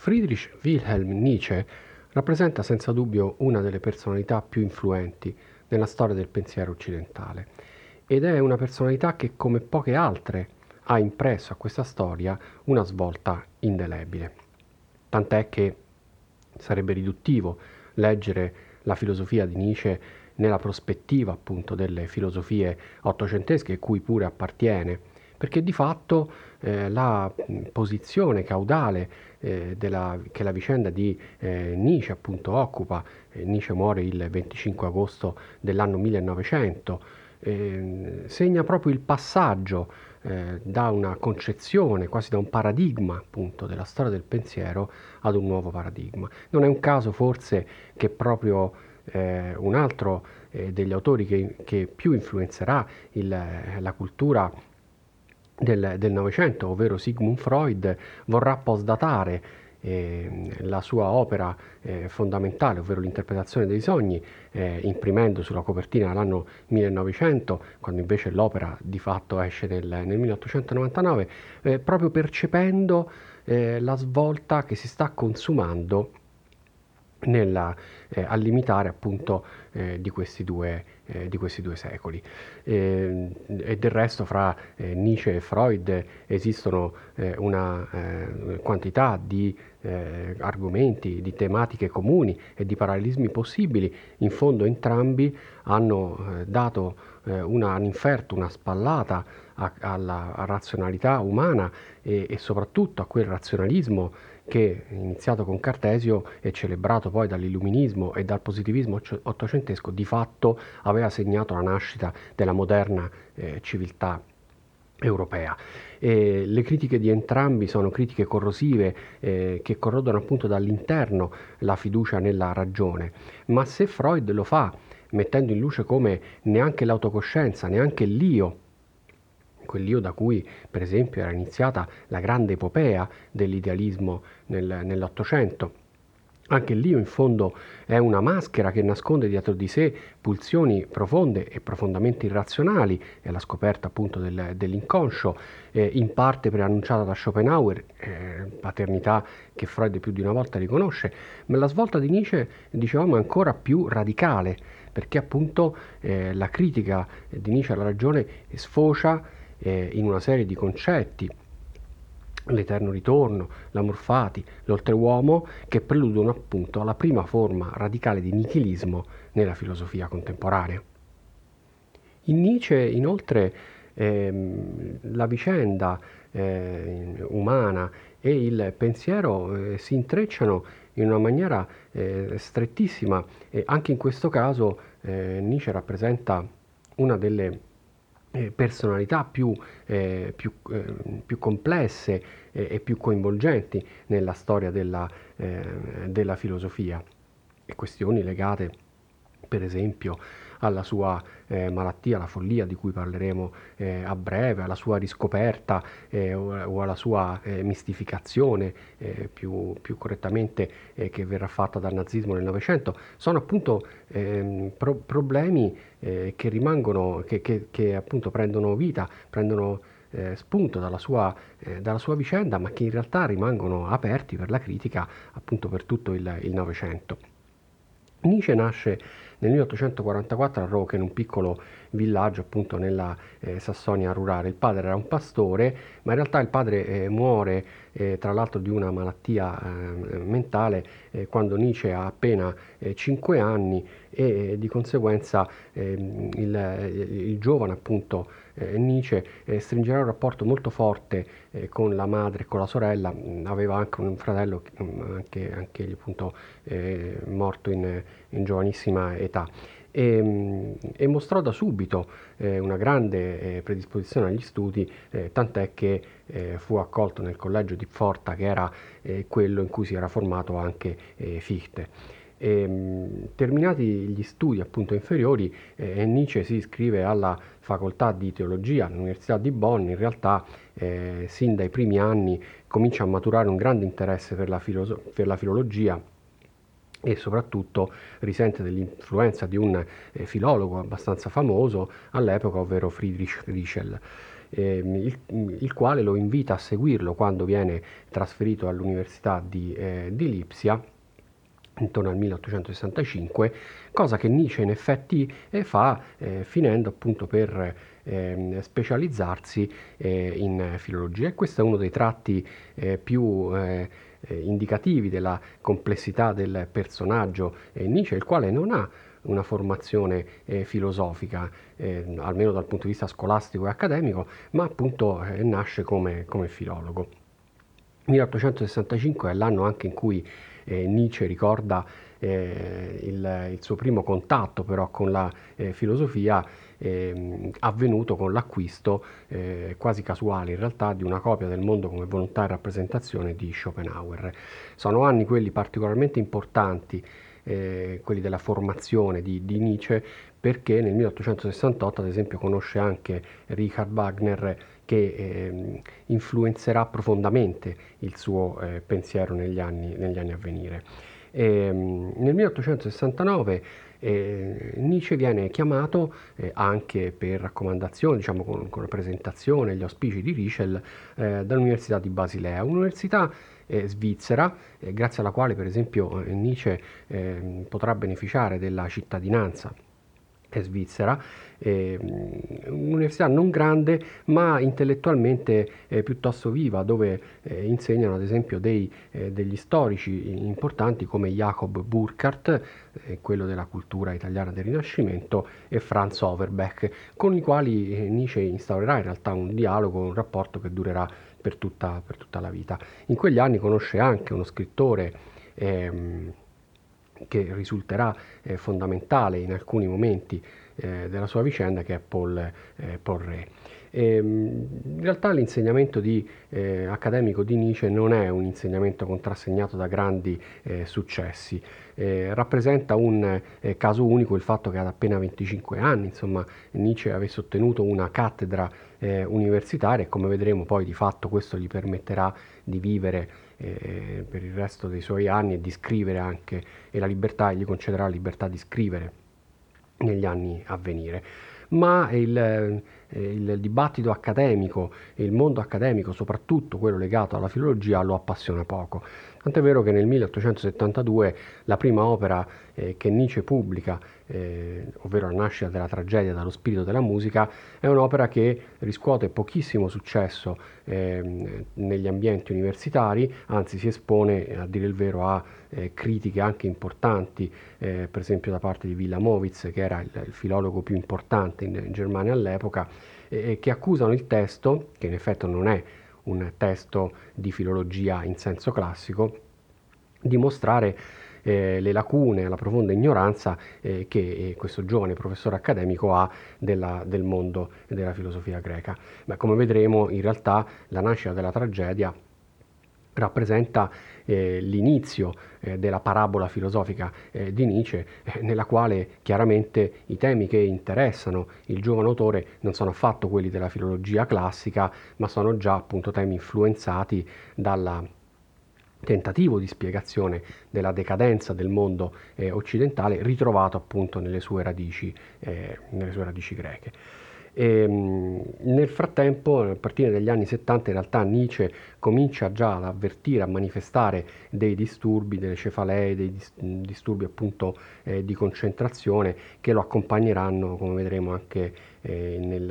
Friedrich Wilhelm Nietzsche rappresenta senza dubbio una delle personalità più influenti nella storia del pensiero occidentale ed è una personalità che come poche altre ha impresso a questa storia una svolta indelebile. Tant'è che sarebbe riduttivo leggere la filosofia di Nietzsche nella prospettiva appunto delle filosofie ottocentesche cui pure appartiene, perché di fatto eh, la posizione caudale eh, della, che la vicenda di eh, Nietzsche appunto occupa, eh, Nietzsche muore il 25 agosto dell'anno 1900, eh, segna proprio il passaggio eh, da una concezione, quasi da un paradigma appunto della storia del pensiero ad un nuovo paradigma. Non è un caso forse che proprio eh, un altro degli autori che, che più influenzerà il, la cultura del Novecento, ovvero Sigmund Freud, vorrà postdatare eh, la sua opera eh, fondamentale, ovvero l'interpretazione dei sogni, eh, imprimendo sulla copertina l'anno 1900, quando invece l'opera di fatto esce nel, nel 1899, eh, proprio percependo eh, la svolta che si sta consumando nella, eh, al limitare appunto eh, di, questi due, eh, di, questi due, secoli. e del resto fra eh, Nietzsche e Freud esistono eh, una eh, quantità di argomenti, di tematiche comuni e di parallelismi possibili. In fondo entrambi hanno dato una, un inferto, una spallata a, alla razionalità umana e, e soprattutto a quel razionalismo che iniziato con Cartesio e celebrato poi dall'illuminismo e dal positivismo ottocentesco, di fatto aveva segnato la nascita della moderna eh, civiltà europea. E le critiche di entrambi sono critiche corrosive eh, che corrodono appunto dall'interno la fiducia nella ragione, ma se Freud lo fa mettendo in luce come neanche l'autocoscienza, neanche l'io quell'io da cui per esempio era iniziata la grande epopea dell'idealismo nel, nell'Ottocento. Anche l'io in fondo è una maschera che nasconde dietro di sé pulsioni profonde e profondamente irrazionali, è la scoperta appunto del, dell'inconscio, eh, in parte preannunciata da Schopenhauer, eh, paternità che Freud più di una volta riconosce, ma la svolta di Nietzsche, dicevamo, è ancora più radicale, perché appunto eh, la critica di Nietzsche alla ragione sfocia eh, in una serie di concetti, l'eterno ritorno, l'amor fati, l'oltreuomo, che preludono appunto alla prima forma radicale di nichilismo nella filosofia contemporanea. In Nietzsche, inoltre, ehm, la vicenda eh, umana e il pensiero eh, si intrecciano in una maniera eh, strettissima e anche in questo caso eh, Nietzsche rappresenta una delle personalità più, eh, più, eh, più complesse e più coinvolgenti nella storia della, eh, della filosofia. E questioni legate per esempio alla sua eh, malattia, alla follia di cui parleremo eh, a breve, alla sua riscoperta eh, o, alla sua eh, mistificazione eh, più, più, correttamente eh, che verrà fatta dal nazismo nel Novecento, sono appunto ehm, pro- problemi che rimangono, che, che, che, appunto prendono vita, prendono spunto dalla sua, dalla sua, vicenda, ma che in realtà rimangono aperti per la critica appunto per tutto il Novecento. Nietzsche nasce nel 1844 a Roca, in un piccolo villaggio appunto nella eh, Sassonia rurale. Il padre era un pastore, ma in realtà il padre eh, muore eh, tra l'altro di una malattia eh, mentale eh, quando Nietzsche ha appena 5 eh, anni e di conseguenza ehm, il, il, giovane appunto Nietzsche stringerà un rapporto molto forte con la madre e con la sorella, aveva anche un fratello anche, anche appunto morto in, in giovanissima età e, e mostrò da subito eh, una grande eh, predisposizione agli studi, eh, tant'è che eh, fu accolto nel collegio di Pforta, che era eh, quello in cui si era formato anche eh, Fichte. E, ehm, terminati gli studi appunto inferiori, eh, Nietzsche si iscrive alla facoltà di teologia all'Università di Bonn, in realtà eh, sin dai primi anni comincia a maturare un grande interesse per la, filo- per la filologia e soprattutto risente dell'influenza di un eh, filologo abbastanza famoso all'epoca, ovvero Friedrich Rischel. ehm, il, il, quale lo invita a seguirlo quando viene trasferito all'Università di, eh, di Lipsia intorno al 1865, cosa che Nietzsche in effetti eh, fa eh, finendo appunto per eh, specializzarsi eh, in filologia e questo è uno dei tratti eh, più eh, indicativi della complessità del personaggio Nietzsche, il quale non ha una formazione eh, filosofica, eh, almeno dal punto di vista scolastico e accademico, ma appunto eh, nasce come, come filologo. 1865 è l'anno anche in cui eh, Nietzsche ricorda eh, il, il, suo primo contatto però con la eh, filosofia eh, avvenuto con l'acquisto eh, quasi casuale in realtà di una copia del mondo come volontà e rappresentazione di Schopenhauer. Sono anni quelli particolarmente importanti eh, quelli della formazione di, di, Nietzsche, perché nel 1868 ad esempio conosce anche Richard Wagner che eh, influenzerà profondamente il suo eh, pensiero negli anni, negli anni, a venire. E, ehm, nel 1869 eh, Nietzsche viene chiamato eh, anche per raccomandazione, diciamo con, con la presentazione, gli auspici di Richel eh, dall'Università di Basilea, un'università eh, svizzera, eh, grazie alla quale per esempio eh, Nietzsche ehm, potrà beneficiare della cittadinanza svizzera, eh, un'università non grande ma intellettualmente eh, piuttosto viva, dove eh, insegnano ad esempio dei, eh, degli storici importanti come Jacob Burckhardt, eh, quello della cultura italiana del Rinascimento, e Franz Overbeck, con i quali eh, Nietzsche instaurerà in realtà un dialogo, un rapporto che durerà per tutta, per tutta la vita. In quegli anni conosce anche uno scrittore ehm, che risulterà eh, fondamentale in alcuni momenti eh, della sua vicenda, che è Paul, eh, Paul Ré. E, ehm, in realtà l'insegnamento di, eh, accademico di Nietzsche non è un insegnamento contrassegnato da grandi eh, successi, eh, rappresenta un caso unico il fatto che ad appena 25 anni insomma, Nietzsche avesse ottenuto una cattedra universitaria e come vedremo poi di fatto questo gli permetterà di vivere eh, per il resto dei suoi anni e di scrivere anche e la libertà gli concederà la libertà di scrivere negli anni a venire. Ma il, eh, il dibattito accademico e il mondo accademico, soprattutto quello legato alla filologia, lo appassiona poco. Tant'è vero che nel 1872 la prima opera eh, che Nietzsche pubblica, eh, ovvero La nascita della tragedia dallo spirito della musica, è un'opera che riscuote pochissimo successo eh, negli ambienti universitari, anzi si espone, a dire il vero, a eh, critiche anche importanti, eh, per esempio da parte di Wilamowitz, che era il, il filologo più importante in, in Germania all'epoca, che accusano il testo, che in effetti non è un testo di filologia in senso classico, dimostrare eh, le lacune, la profonda ignoranza eh, che eh, questo giovane professore accademico ha della, del mondo della filosofia greca. Beh, come vedremo, in realtà la nascita della tragedia rappresenta eh, l'inizio eh, della parabola filosofica eh, di Nietzsche, eh, nella quale chiaramente i temi che interessano il giovane autore non sono affatto quelli della filologia classica, ma sono già appunto temi influenzati dal tentativo di spiegazione della decadenza del mondo eh, occidentale ritrovato appunto nelle sue radici, eh, nelle sue radici greche. E, ehm, nel frattempo, a partire dagli anni 70, in realtà Nietzsche comincia già ad avvertire, a manifestare dei disturbi, delle cefalee, dei disturbi appunto eh, di concentrazione che lo accompagneranno, come vedremo, anche eh, nel,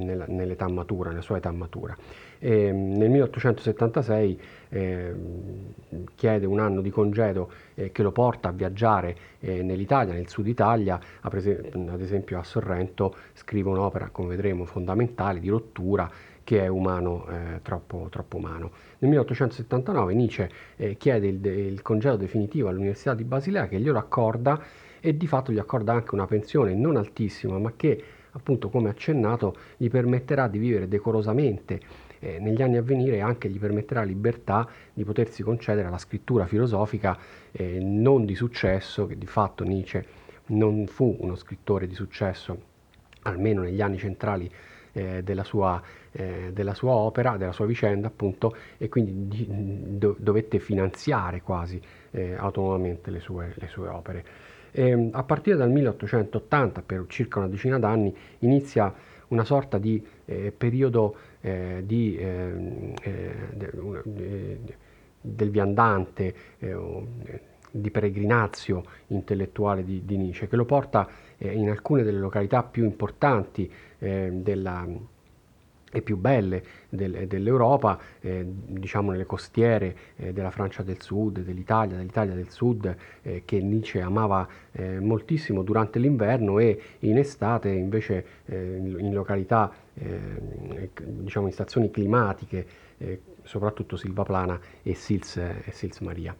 nel, nell'età matura, nella sua età matura. E, ehm, nel 1876 eh, chiede un anno di congedo eh, che lo porta a viaggiare eh, nell'Italia, nel sud Italia, ad esempio a Sorrento scrive un'opera, come vedremo, fondamentale di rottura che è umano, eh, troppo, troppo, umano. Nel 1879 Nietzsche eh, chiede il, il, congedo definitivo all'Università di Basilea che glielo accorda e di fatto gli accorda anche una pensione non altissima ma che appunto come accennato gli permetterà di vivere decorosamente eh, negli anni a venire anche gli permetterà libertà di potersi concedere la scrittura filosofica eh, non di successo, che di fatto Nietzsche non fu uno scrittore di successo, almeno negli anni centrali eh, della, sua, eh, della, sua, opera, della sua vicenda appunto, e quindi di, do, dovette finanziare quasi eh, autonomamente le sue, le sue opere. E, ehm, a partire dal 1880, per circa una decina d'anni, inizia una sorta di eh, periodo eh, di, ehm, eh, de, del viandante, di peregrinazio intellettuale di, di, Nietzsche, che lo porta in alcune delle località più importanti della e più belle del, dell'Europa, eh, diciamo nelle costiere eh, della Francia del Sud, dell'Italia, dell'Italia del Sud, eh, che Nietzsche amava eh, moltissimo durante l'inverno e in estate invece eh, in, in, località, eh, diciamo in stazioni climatiche, soprattutto Silvaplana e Sils, e Sils Maria.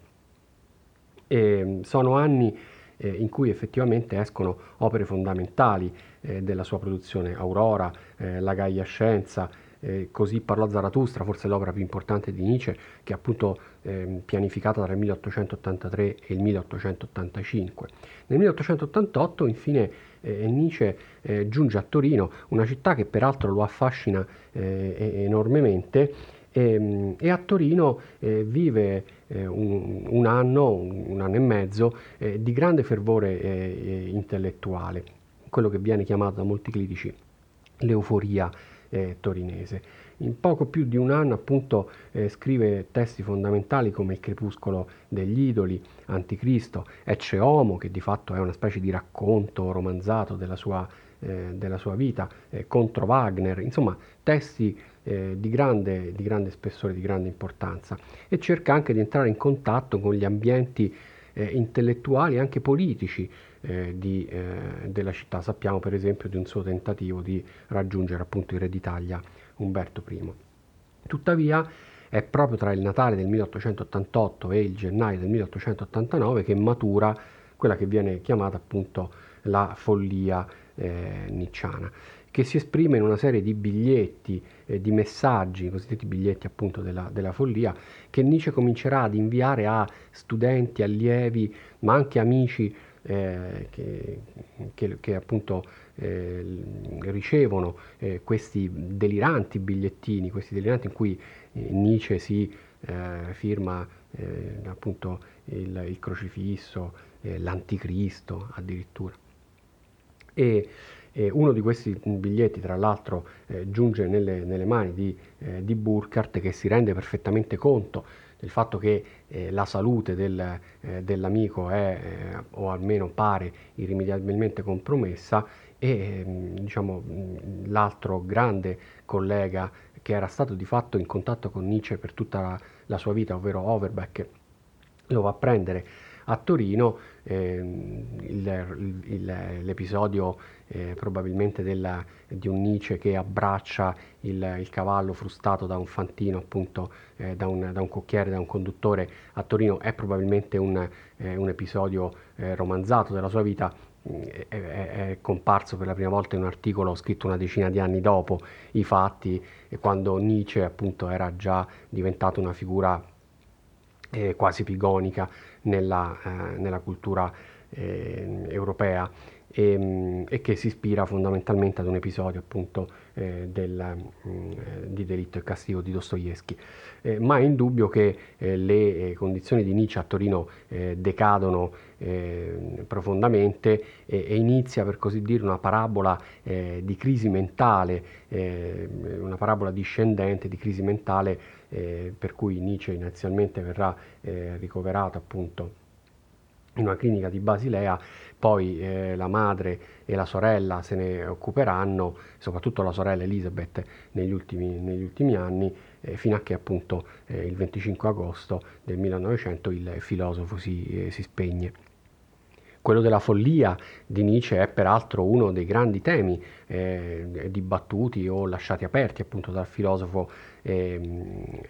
E, sono anni in cui effettivamente escono opere fondamentali eh, della sua produzione, Aurora, eh, La Gaia Scienza, eh, così parlò Zarathustra, forse l'opera più importante di Nietzsche, che è appunto eh, pianificata tra il 1883 e il 1885. Nel 1888 infine eh, Nietzsche eh, giunge a Torino, una città che peraltro lo affascina eh, enormemente, e, ehm, e, a Torino eh, vive un, un, anno, un, anno e mezzo di grande fervore intellettuale quello che viene chiamato da molti critici l'euforia eh, torinese. In poco più di un anno appunto eh, scrive testi fondamentali come Il crepuscolo degli idoli, Anticristo, Ecce Homo, che di fatto è una specie di racconto romanzato della sua, eh, della sua vita, eh, contro Wagner, insomma testi eh, di grande, di grande spessore, di grande importanza e cerca anche di entrare in contatto con gli ambienti eh, intellettuali e anche politici eh, di, eh, della città. Sappiamo per esempio di un suo tentativo di raggiungere appunto il re d'Italia Umberto I. Tuttavia è proprio tra il Natale del 1888 e il gennaio del 1889 che matura quella che viene chiamata appunto la follia eh, nicciana che si esprime in una serie di biglietti, eh, di messaggi, i cosiddetti biglietti appunto della, della, follia, che Nietzsche comincerà ad inviare a studenti, allievi, ma anche amici eh, che, che, che, appunto eh, ricevono eh, questi deliranti bigliettini, questi deliranti in cui eh, Nietzsche si eh, firma appunto il, il crocifisso, l'anticristo addirittura. E, e uno di questi biglietti, tra l'altro, eh, giunge nelle, nelle, mani di, eh, di Burkhardt che si rende perfettamente conto del fatto che eh, la salute del, eh, dell'amico è, eh, o almeno pare, irrimediabilmente compromessa e ehm, diciamo, l'altro grande collega che era stato di fatto in contatto con Nietzsche per tutta la, la sua vita, ovvero Overbeck, lo va a prendere a Torino eh, il, il, l'episodio eh, probabilmente della, di un Nietzsche che abbraccia il, il, cavallo frustato da un fantino, appunto eh, da, un, da, un, cocchiere, da un conduttore a Torino, è probabilmente un, eh, un episodio eh, romanzato della sua vita, mm, è, è, comparso per la prima volta in un articolo scritto una decina di anni dopo i fatti, quando Nietzsche appunto era già diventato una figura eh, quasi pigonica nella, eh, nella cultura eh, europea e, ehm, e, che si ispira fondamentalmente ad un episodio appunto eh, del, mh, mm, di delitto e castigo di Dostoevsky. Eh, ma è indubbio che eh, le eh, condizioni di Nietzsche a Torino eh, decadono eh, profondamente e, inizia per così dire una parabola di crisi mentale, una parabola discendente di crisi mentale per cui Nietzsche inizialmente verrà ricoverato appunto in una clinica di Basilea, poi eh, la madre e la sorella se ne occuperanno, soprattutto la sorella Elisabeth negli ultimi, negli ultimi anni, eh, fino a che appunto eh, il 25 agosto del 1900 il filosofo si, eh, si spegne. Quello della follia di Nietzsche è peraltro uno dei grandi temi eh, dibattuti o lasciati aperti appunto dal filosofo eh,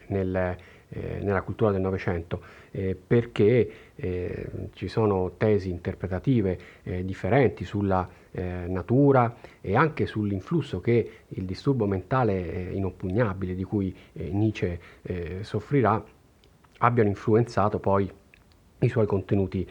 nel, eh, nella cultura del Novecento, eh, perché eh, ci sono tesi interpretative eh, differenti sulla eh, natura e anche sull'influsso che il disturbo mentale inoppugnabile di cui Nietzsche soffrirà abbiano influenzato poi i suoi contenuti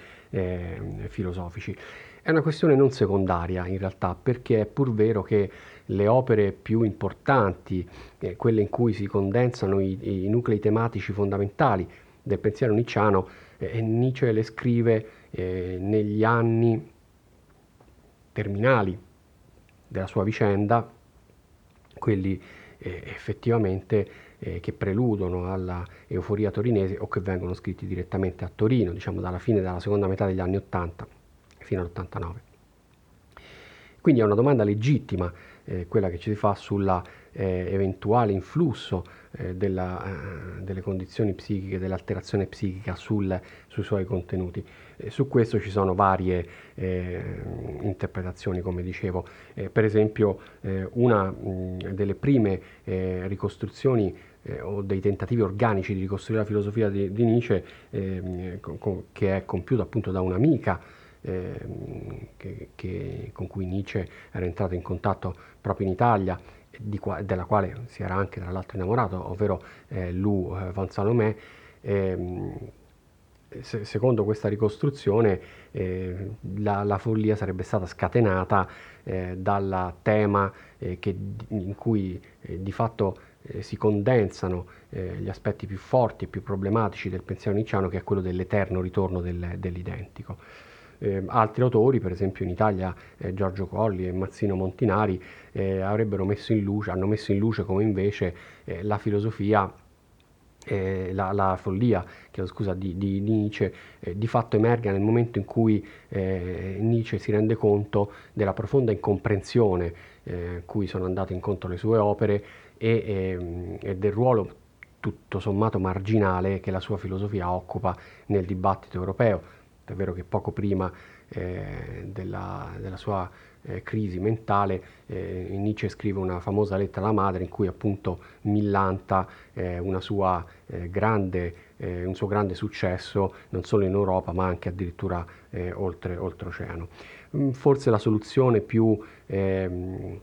filosofici. È una questione non secondaria in realtà, perché è pur vero che le opere più importanti, eh, quelle in cui si condensano i, i, nuclei tematici fondamentali del pensiero nicciano, eh, Nietzsche le scrive eh, negli anni terminali della sua vicenda, quelli eh, effettivamente eh, che preludono alla euforia torinese o che vengono scritti direttamente a Torino, diciamo dalla fine della seconda metà degli anni 80 fino all'89. Quindi è una domanda legittima eh, quella che ci si fa sull'eventuale eh, influsso eh, della, eh, delle condizioni psichiche, dell'alterazione psichica sul, sui suoi contenuti. su questo ci sono varie eh, interpretazioni, come dicevo. Eh, per esempio, una mh, delle prime ricostruzioni eh, o dei tentativi organici di ricostruire la filosofia di, di Nietzsche, eh, con, che è compiuta appunto da un'amica eh, che, che, con cui Nietzsche era entrato in contatto proprio in Italia, qua, della quale si era anche tra l'altro innamorato, ovvero eh, Lou eh, Van Salomé. Ehm, se, secondo questa ricostruzione eh, la, la, follia sarebbe stata scatenata eh, dal tema eh, che, in cui di fatto si condensano gli aspetti più forti e più problematici del pensiero nicciano che è quello dell'eterno ritorno del, dell'identico. Eh, altri autori, per esempio in Italia eh, Giorgio Colli e Mazzino Montinari, eh, avrebbero messo in luce, hanno messo in luce come invece eh, la filosofia eh, la, la, follia scusa, di, di, Nietzsche eh, di fatto emerga nel momento in cui eh, Nietzsche si rende conto della profonda incomprensione eh, cui sono andate incontro le sue opere e, ehm, e, del ruolo tutto sommato marginale che la sua filosofia occupa nel dibattito europeo è vero che poco prima eh, della, della, sua eh, crisi mentale eh, Nietzsche scrive una famosa lettera alla madre in cui appunto millanta eh, sua, eh, grande, eh, un suo grande successo non solo in Europa ma anche addirittura oltre, oltreoceano. Mm, forse la soluzione più ehm,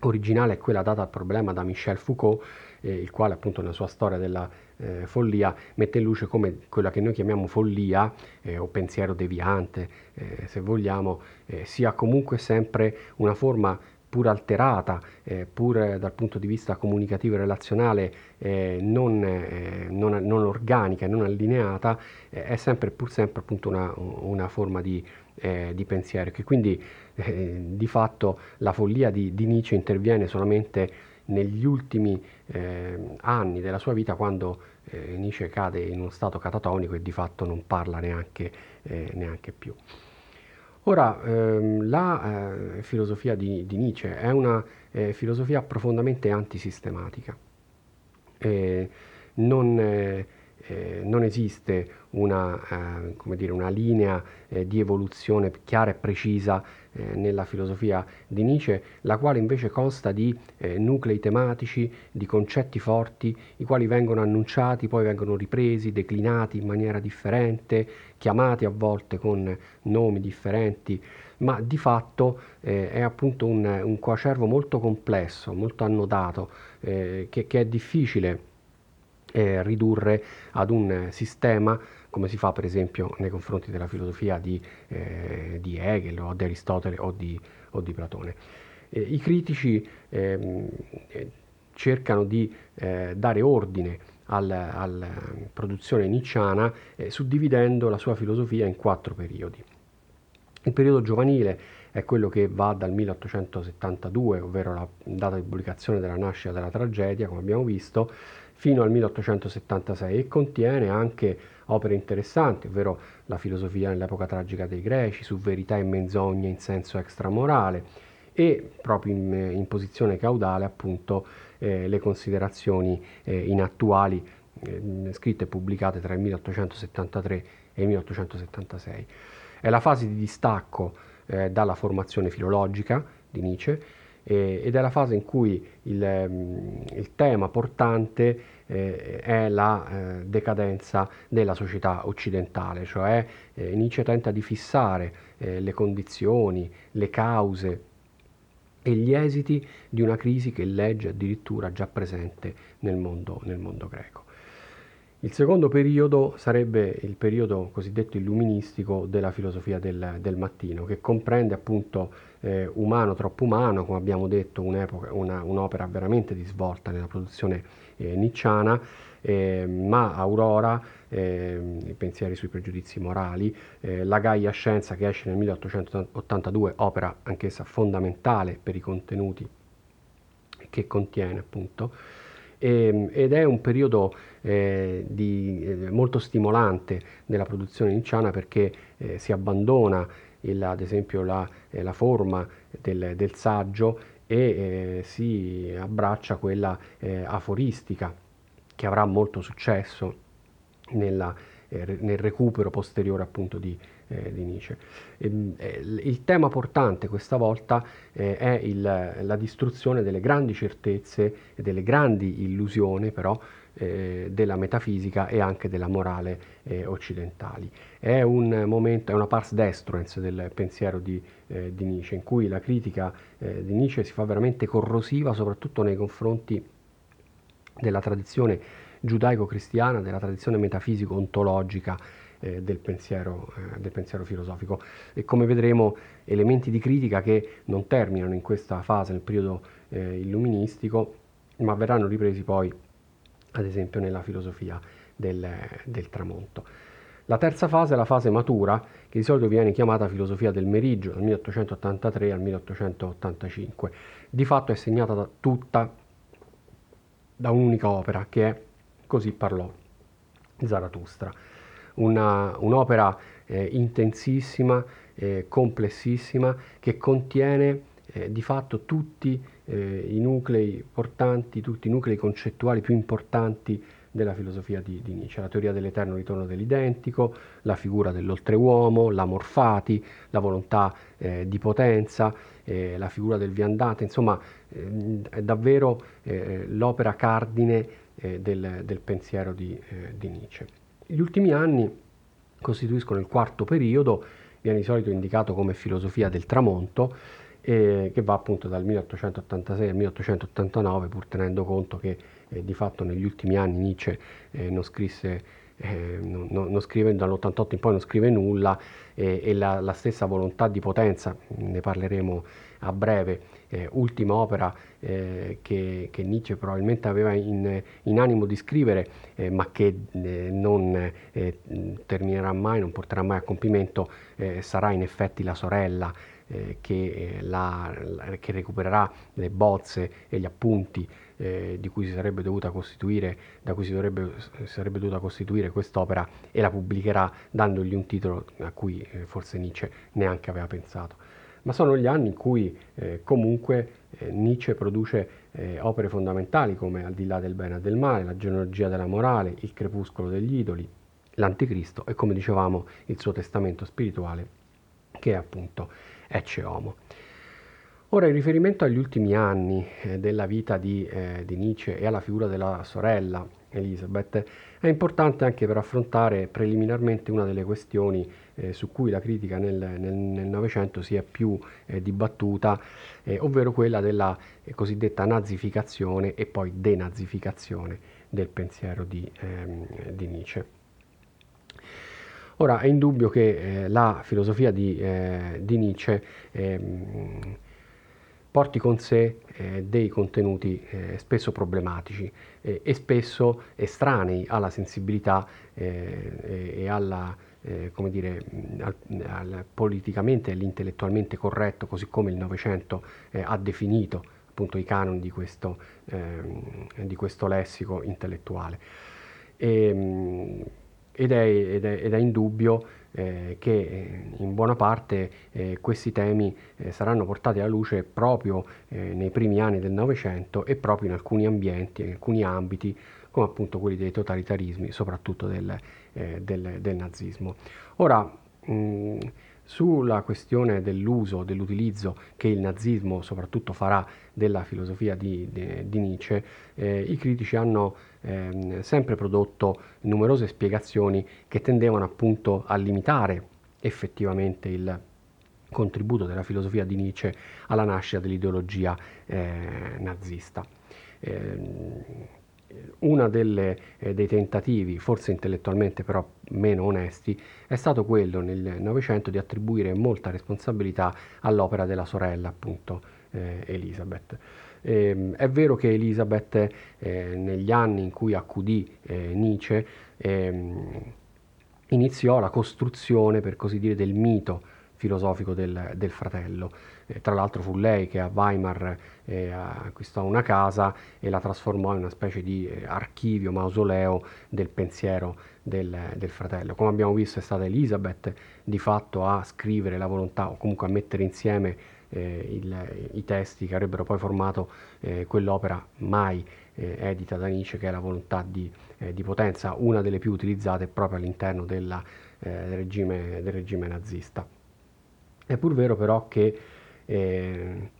originale è quella data al problema da Michel Foucault, il quale appunto nella sua storia della eh, follia mette in luce come quella che noi chiamiamo follia eh, o pensiero deviante, eh, se vogliamo, eh, sia comunque sempre una forma pur alterata, eh, pur dal punto di vista comunicativo e relazionale eh, non, eh, non, non, organica, non allineata, eh, è sempre pur sempre appunto una, una forma di, eh, di, pensiero che quindi di fatto la follia di, di Nietzsche interviene solamente negli ultimi eh, anni della sua vita quando eh, Nietzsche cade in uno stato catatonico e di fatto non parla neanche, eh, neanche più. Ora, ehm, la eh, filosofia di, di, Nietzsche è una eh, filosofia profondamente antisistematica. non eh, eh, non esiste una, eh, dire, una linea eh, di evoluzione chiara e precisa eh, nella filosofia di Nietzsche, la quale invece consta di eh, nuclei tematici, di concetti forti, i quali vengono annunciati, poi vengono ripresi, declinati in maniera differente, chiamati a volte con nomi differenti, ma di fatto eh, è appunto un, un coacervo molto complesso, molto annodato, che, che è difficile eh, ridurre ad un sistema come si fa per esempio nei confronti della filosofia di, eh, di Hegel o di Aristotele o di, o di Platone. Eh, I critici ehm, eh, cercano di eh, dare ordine alla, alla produzione nicciana eh, suddividendo la sua filosofia in quattro periodi. Il periodo giovanile è quello che va dal 1872, ovvero la data di pubblicazione della nascita della tragedia, come abbiamo visto, fino al 1876 e contiene anche opere interessanti, ovvero la filosofia nell'epoca tragica dei greci, su verità e menzogne in senso extramorale e proprio in, in posizione caudale appunto eh, le considerazioni eh, inattuali eh, scritte e pubblicate tra il 1873 e il 1876. È la fase di distacco eh, dalla formazione filologica di Nietzsche eh, ed è la fase in cui il, ehm, il tema portante eh, è la eh, decadenza della società occidentale, cioè eh, Nietzsche tenta di fissare le condizioni, le cause e gli esiti di una crisi che legge addirittura già presente nel mondo, nel mondo greco. Il secondo periodo sarebbe il periodo cosiddetto illuministico della filosofia del, del mattino, che comprende appunto eh, Umano troppo umano, come abbiamo detto, una, un'opera veramente di svolta nella produzione eh, nicciana, eh, ma Aurora, eh, i pensieri sui pregiudizi morali, eh, La Gaia Scienza che esce nel 1882, opera anch'essa fondamentale per i contenuti che contiene appunto e, ehm, ed è un periodo eh, di, eh, molto stimolante nella produzione nicciana perché eh, si abbandona il, ad esempio la, eh, la forma del, del, saggio e si abbraccia quella aforistica che avrà molto successo nella, nel recupero posteriore appunto di, eh, di Nietzsche. E, eh, il tema portante questa volta eh, è il, la distruzione delle grandi certezze e delle grandi illusioni però eh, della metafisica e anche della morale eh, occidentali. È un momento, è una pars destruens del pensiero di, eh, di Nietzsche, in cui la critica di Nietzsche si fa veramente corrosiva soprattutto nei confronti della tradizione giudaico-cristiana, della tradizione metafisico-ontologica eh, del, pensiero, eh, del, pensiero, filosofico. E come vedremo elementi di critica che non terminano in questa fase, nel periodo eh, illuministico, ma verranno ripresi poi, ad esempio, nella filosofia del, del tramonto. La terza fase è la fase matura, che di solito viene chiamata filosofia del meriggio, dal 1883 al 1885. Di fatto è segnata da tutta da un'unica opera, che è Così parlò Zarathustra una, un'opera eh, intensissima, eh, complessissima, che contiene eh, di fatto tutti eh, i nuclei portanti, tutti i nuclei concettuali più importanti della filosofia di, di, Nietzsche, la teoria dell'eterno ritorno dell'identico, la figura dell'oltreuomo, l'amor fati, la volontà eh, di potenza, eh, la figura del viandante, insomma eh, è davvero eh, l'opera cardine eh, del, del, pensiero di, di Nietzsche. Gli ultimi anni costituiscono il quarto periodo, viene di solito indicato come filosofia del tramonto, eh, che va appunto dal 1886 al 1889, pur tenendo conto che eh, di fatto negli ultimi anni Nietzsche eh, non scrisse eh, non, non, scrive, dall'88 in poi non scrive nulla eh, e la, la, stessa volontà di potenza, ne parleremo a breve, eh, ultima opera eh, che, che, Nietzsche probabilmente aveva in, in animo di scrivere, eh, ma che eh, non terminerà mai, non porterà mai a compimento, sarà in effetti la sorella che, la, che recupererà le bozze e gli appunti eh, di cui si sarebbe dovuta costituire, da cui si, dovrebbe, si sarebbe dovuta costituire quest'opera e la pubblicherà dandogli un titolo a cui eh, forse Nietzsche neanche aveva pensato. Ma sono gli anni in cui eh, comunque eh, Nietzsche produce eh, opere fondamentali come Al di là del bene e del male, La genealogia della morale, Il crepuscolo degli idoli, L'Anticristo e come dicevamo il suo testamento spirituale che è appunto Ecce Homo. Ora, in riferimento agli ultimi anni eh, della vita di, eh, di, Nietzsche e alla figura della sorella Elisabeth, è importante anche per affrontare preliminarmente una delle questioni eh, su cui la critica nel Novecento si è più eh, dibattuta, eh, ovvero quella della eh, cosiddetta nazificazione e poi denazificazione del pensiero di, ehm, di Nietzsche. Ora, è indubbio che la filosofia di, di Nietzsche ehm, porti con sé eh, dei contenuti eh, spesso problematici eh, e spesso estranei alla sensibilità eh, e alla, eh, come dire, al, al politicamente e all'intellettualmente corretto, così come il Novecento eh, ha definito appunto i canoni di questo, ehm, di questo lessico intellettuale. E, ehm, ed, è, ed, è, ed è indubbio eh, che eh, in buona parte eh, questi temi eh, saranno portati alla luce proprio eh, nei primi anni del Novecento e proprio in alcuni ambienti, in alcuni ambiti, come appunto quelli dei totalitarismi, soprattutto del, eh, del, del nazismo. Ora, mh, sulla questione dell'uso, dell'utilizzo che il nazismo soprattutto farà della filosofia di, di, di Nietzsche, eh, i critici hanno eh, sempre prodotto numerose spiegazioni che tendevano appunto a limitare effettivamente il contributo della filosofia di Nietzsche alla nascita dell'ideologia eh, nazista. Eh, uno eh, dei tentativi, forse intellettualmente però meno onesti, è stato quello nel Novecento di attribuire molta responsabilità all'opera della sorella, appunto, eh, Elisabeth. Eh, è vero che Elisabeth, eh, negli anni in cui accudì eh, Nietzsche, ehm, iniziò la costruzione, per così dire, del mito filosofico del, del fratello. Eh, tra l'altro fu lei che a Weimar eh, acquistò una casa e la trasformò in una specie di eh, archivio, mausoleo del pensiero del, del, fratello. Come abbiamo visto è stata Elisabeth di fatto a scrivere la volontà o comunque a mettere insieme eh, il, i testi che avrebbero poi formato eh, quell'opera mai edita da Nietzsche che è la volontà di, di, potenza, una delle più utilizzate proprio all'interno della, del, regime, del, regime, nazista. È pur vero però che eh,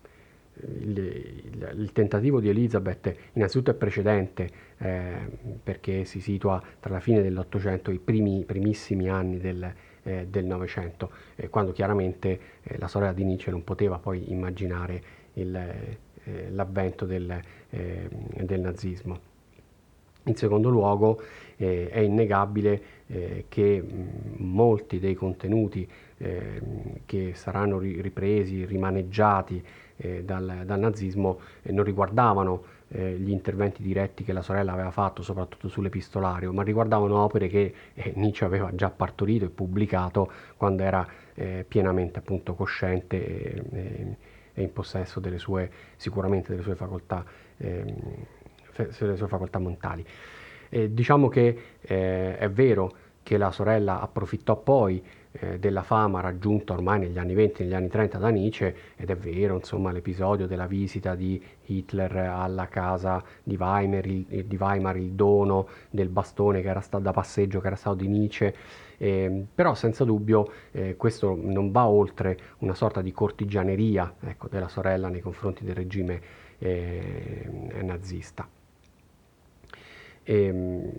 il, il, il, tentativo di Elizabeth innanzitutto è precedente eh, perché si situa tra la fine dell'Ottocento e i primi, primissimi anni del, eh, del Novecento, eh, quando chiaramente eh, la sorella di Nietzsche non poteva poi immaginare il, eh, l'avvento del, eh, del, nazismo. In secondo luogo è innegabile che mh, molti dei contenuti che saranno ri- ripresi, rimaneggiati dal, dal, nazismo non riguardavano eh, gli interventi diretti che la sorella aveva fatto, soprattutto sull'epistolario, ma riguardavano opere che eh, Nietzsche aveva già partorito e pubblicato quando era eh, pienamente appunto cosciente e, e, in possesso delle sue, sicuramente delle sue facoltà, ehm, delle sue facoltà mentali. diciamo che eh, è vero che la sorella approfittò poi eh, della fama raggiunta ormai negli anni 20 e negli anni 30 da Nietzsche ed è vero insomma l'episodio della visita di Hitler alla casa di Weimar, il, di Weimar, il dono del bastone che era stato da passeggio che era stato di Nietzsche eh, però senza dubbio eh, questo non va oltre una sorta di cortigianeria ecco, della sorella nei confronti del regime eh, nazista. E, ehm,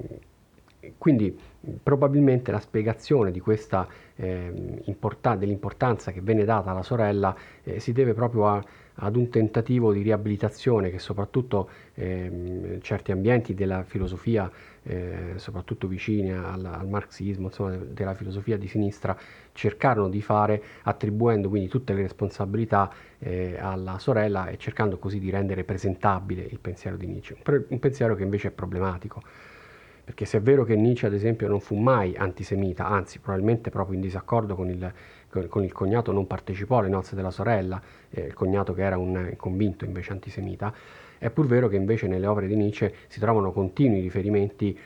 quindi probabilmente la spiegazione questa, eh, importan- dell'importanza che venne data alla sorella eh, si deve proprio a, ad un tentativo di riabilitazione che soprattutto eh, certi ambienti della filosofia, eh, soprattutto vicini al, al marxismo, insomma, della filosofia di sinistra, cercarono di fare attribuendo quindi tutte le responsabilità eh, alla sorella e cercando così di rendere presentabile il pensiero di Nietzsche, un pensiero che invece è problematico perché se è vero che Nietzsche ad esempio non fu mai antisemita, anzi probabilmente proprio in disaccordo con il, con il cognato non partecipò alle nozze della sorella, eh, il cognato che era un convinto invece antisemita, è pur vero che invece nelle opere di Nietzsche si trovano continui riferimenti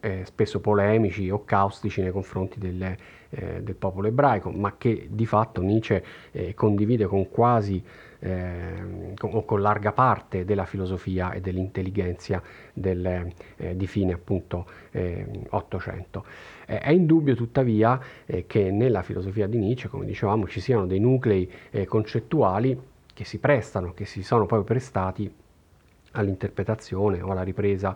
eh, spesso polemici o caustici nei confronti delle, eh, del popolo ebraico, ma che di fatto Nietzsche eh, condivide con quasi eh, con, con, larga parte della filosofia e dell'intelligenza del, eh, di fine appunto eh, Ottocento. È indubbio tuttavia eh, che nella filosofia di Nietzsche, come dicevamo, ci siano dei nuclei eh, concettuali che si prestano, che si sono poi prestati all'interpretazione o alla ripresa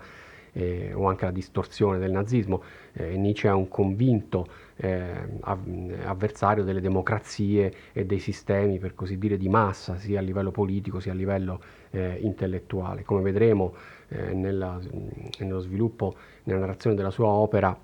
eh, o anche la distorsione del nazismo. Eh, Nietzsche è un convinto eh, avversario delle democrazie e dei sistemi, per così dire, di massa, sia a livello politico sia a livello eh, intellettuale. Come vedremo eh, nella, nello sviluppo, nella narrazione della sua opera,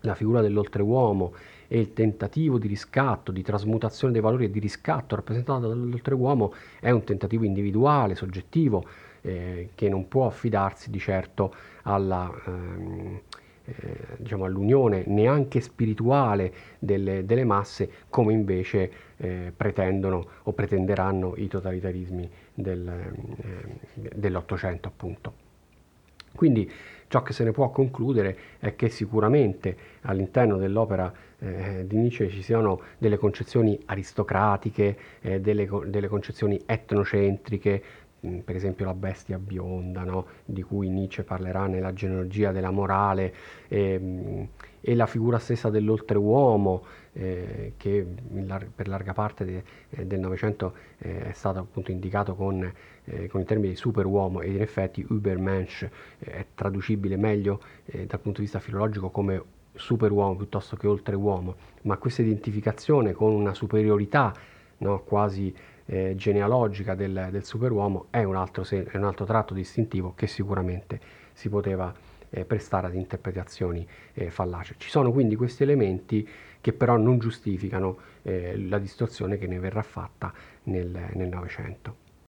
la figura dell'oltreuomo e il tentativo di riscatto, di trasmutazione dei valori e di riscatto rappresentato dall'oltreuomo è un tentativo individuale, soggettivo, eh, che non può affidarsi di certo alla, ehm, eh, diciamo all'unione neanche spirituale delle, delle masse come invece eh, pretendono o pretenderanno i totalitarismi del, eh, dell'Ottocento appunto. Quindi ciò che se ne può concludere è che sicuramente all'interno dell'opera eh, di Nietzsche ci siano delle concezioni aristocratiche, eh, delle, delle, concezioni etnocentriche, per esempio la bestia bionda, no? di cui Nietzsche parlerà nella genealogia della morale, e, e la figura stessa dell'oltreuomo, eh, che lar- per larga parte de- eh, del Novecento eh, è stato appunto indicato con, eh, con, il termine superuomo ed in effetti Übermensch eh, è traducibile meglio dal punto di vista filologico come superuomo piuttosto che oltreuomo, ma questa identificazione con una superiorità no? quasi eh, genealogica del, del superuomo è un, altro, è un, altro, tratto distintivo che sicuramente si poteva eh, prestare ad interpretazioni eh, fallaci. Ci sono quindi questi elementi che però non giustificano eh, la distorsione che ne verrà fatta nel Novecento.